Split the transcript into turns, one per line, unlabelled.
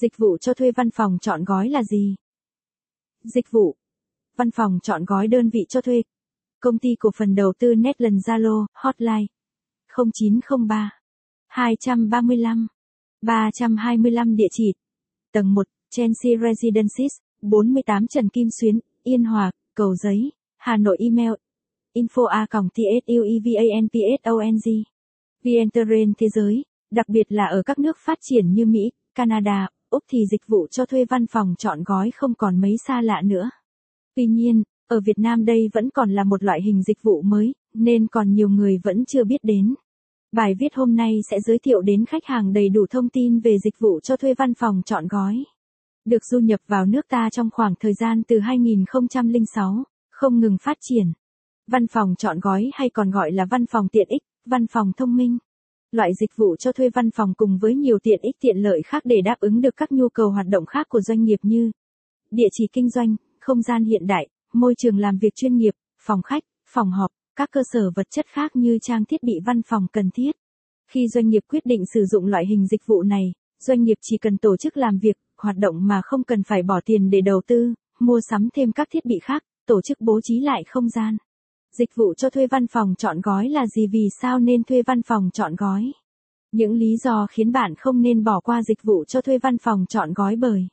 Dịch vụ cho thuê văn phòng chọn gói là gì? Dịch vụ. Văn phòng chọn gói đơn vị cho thuê. Công ty cổ phần đầu tư Netland Zalo, hotline 0903 235 325 địa chỉ tầng 1, Chelsea Residences, 48 Trần Kim Xuyến, Yên Hòa, Cầu Giấy, Hà Nội email info a tsuevanpsong VN thế giới, đặc biệt là ở các nước phát triển như Mỹ, Canada, Úc thì dịch vụ cho thuê văn phòng chọn gói không còn mấy xa lạ nữa. Tuy nhiên, ở Việt Nam đây vẫn còn là một loại hình dịch vụ mới, nên còn nhiều người vẫn chưa biết đến. Bài viết hôm nay sẽ giới thiệu đến khách hàng đầy đủ thông tin về dịch vụ cho thuê văn phòng chọn gói. Được du nhập vào nước ta trong khoảng thời gian từ 2006, không ngừng phát triển. Văn phòng chọn gói hay còn gọi là văn phòng tiện ích, văn phòng thông minh. Loại dịch vụ cho thuê văn phòng cùng với nhiều tiện ích tiện lợi khác để đáp ứng được các nhu cầu hoạt động khác của doanh nghiệp như địa chỉ kinh doanh, không gian hiện đại, môi trường làm việc chuyên nghiệp, phòng khách, phòng họp, các cơ sở vật chất khác như trang thiết bị văn phòng cần thiết. Khi doanh nghiệp quyết định sử dụng loại hình dịch vụ này, doanh nghiệp chỉ cần tổ chức làm việc, hoạt động mà không cần phải bỏ tiền để đầu tư, mua sắm thêm các thiết bị khác, tổ chức bố trí lại không gian. Dịch vụ cho thuê văn phòng chọn gói là gì, vì sao nên thuê văn phòng chọn gói? Những lý do khiến bạn không nên bỏ qua dịch vụ cho thuê văn phòng chọn gói bởi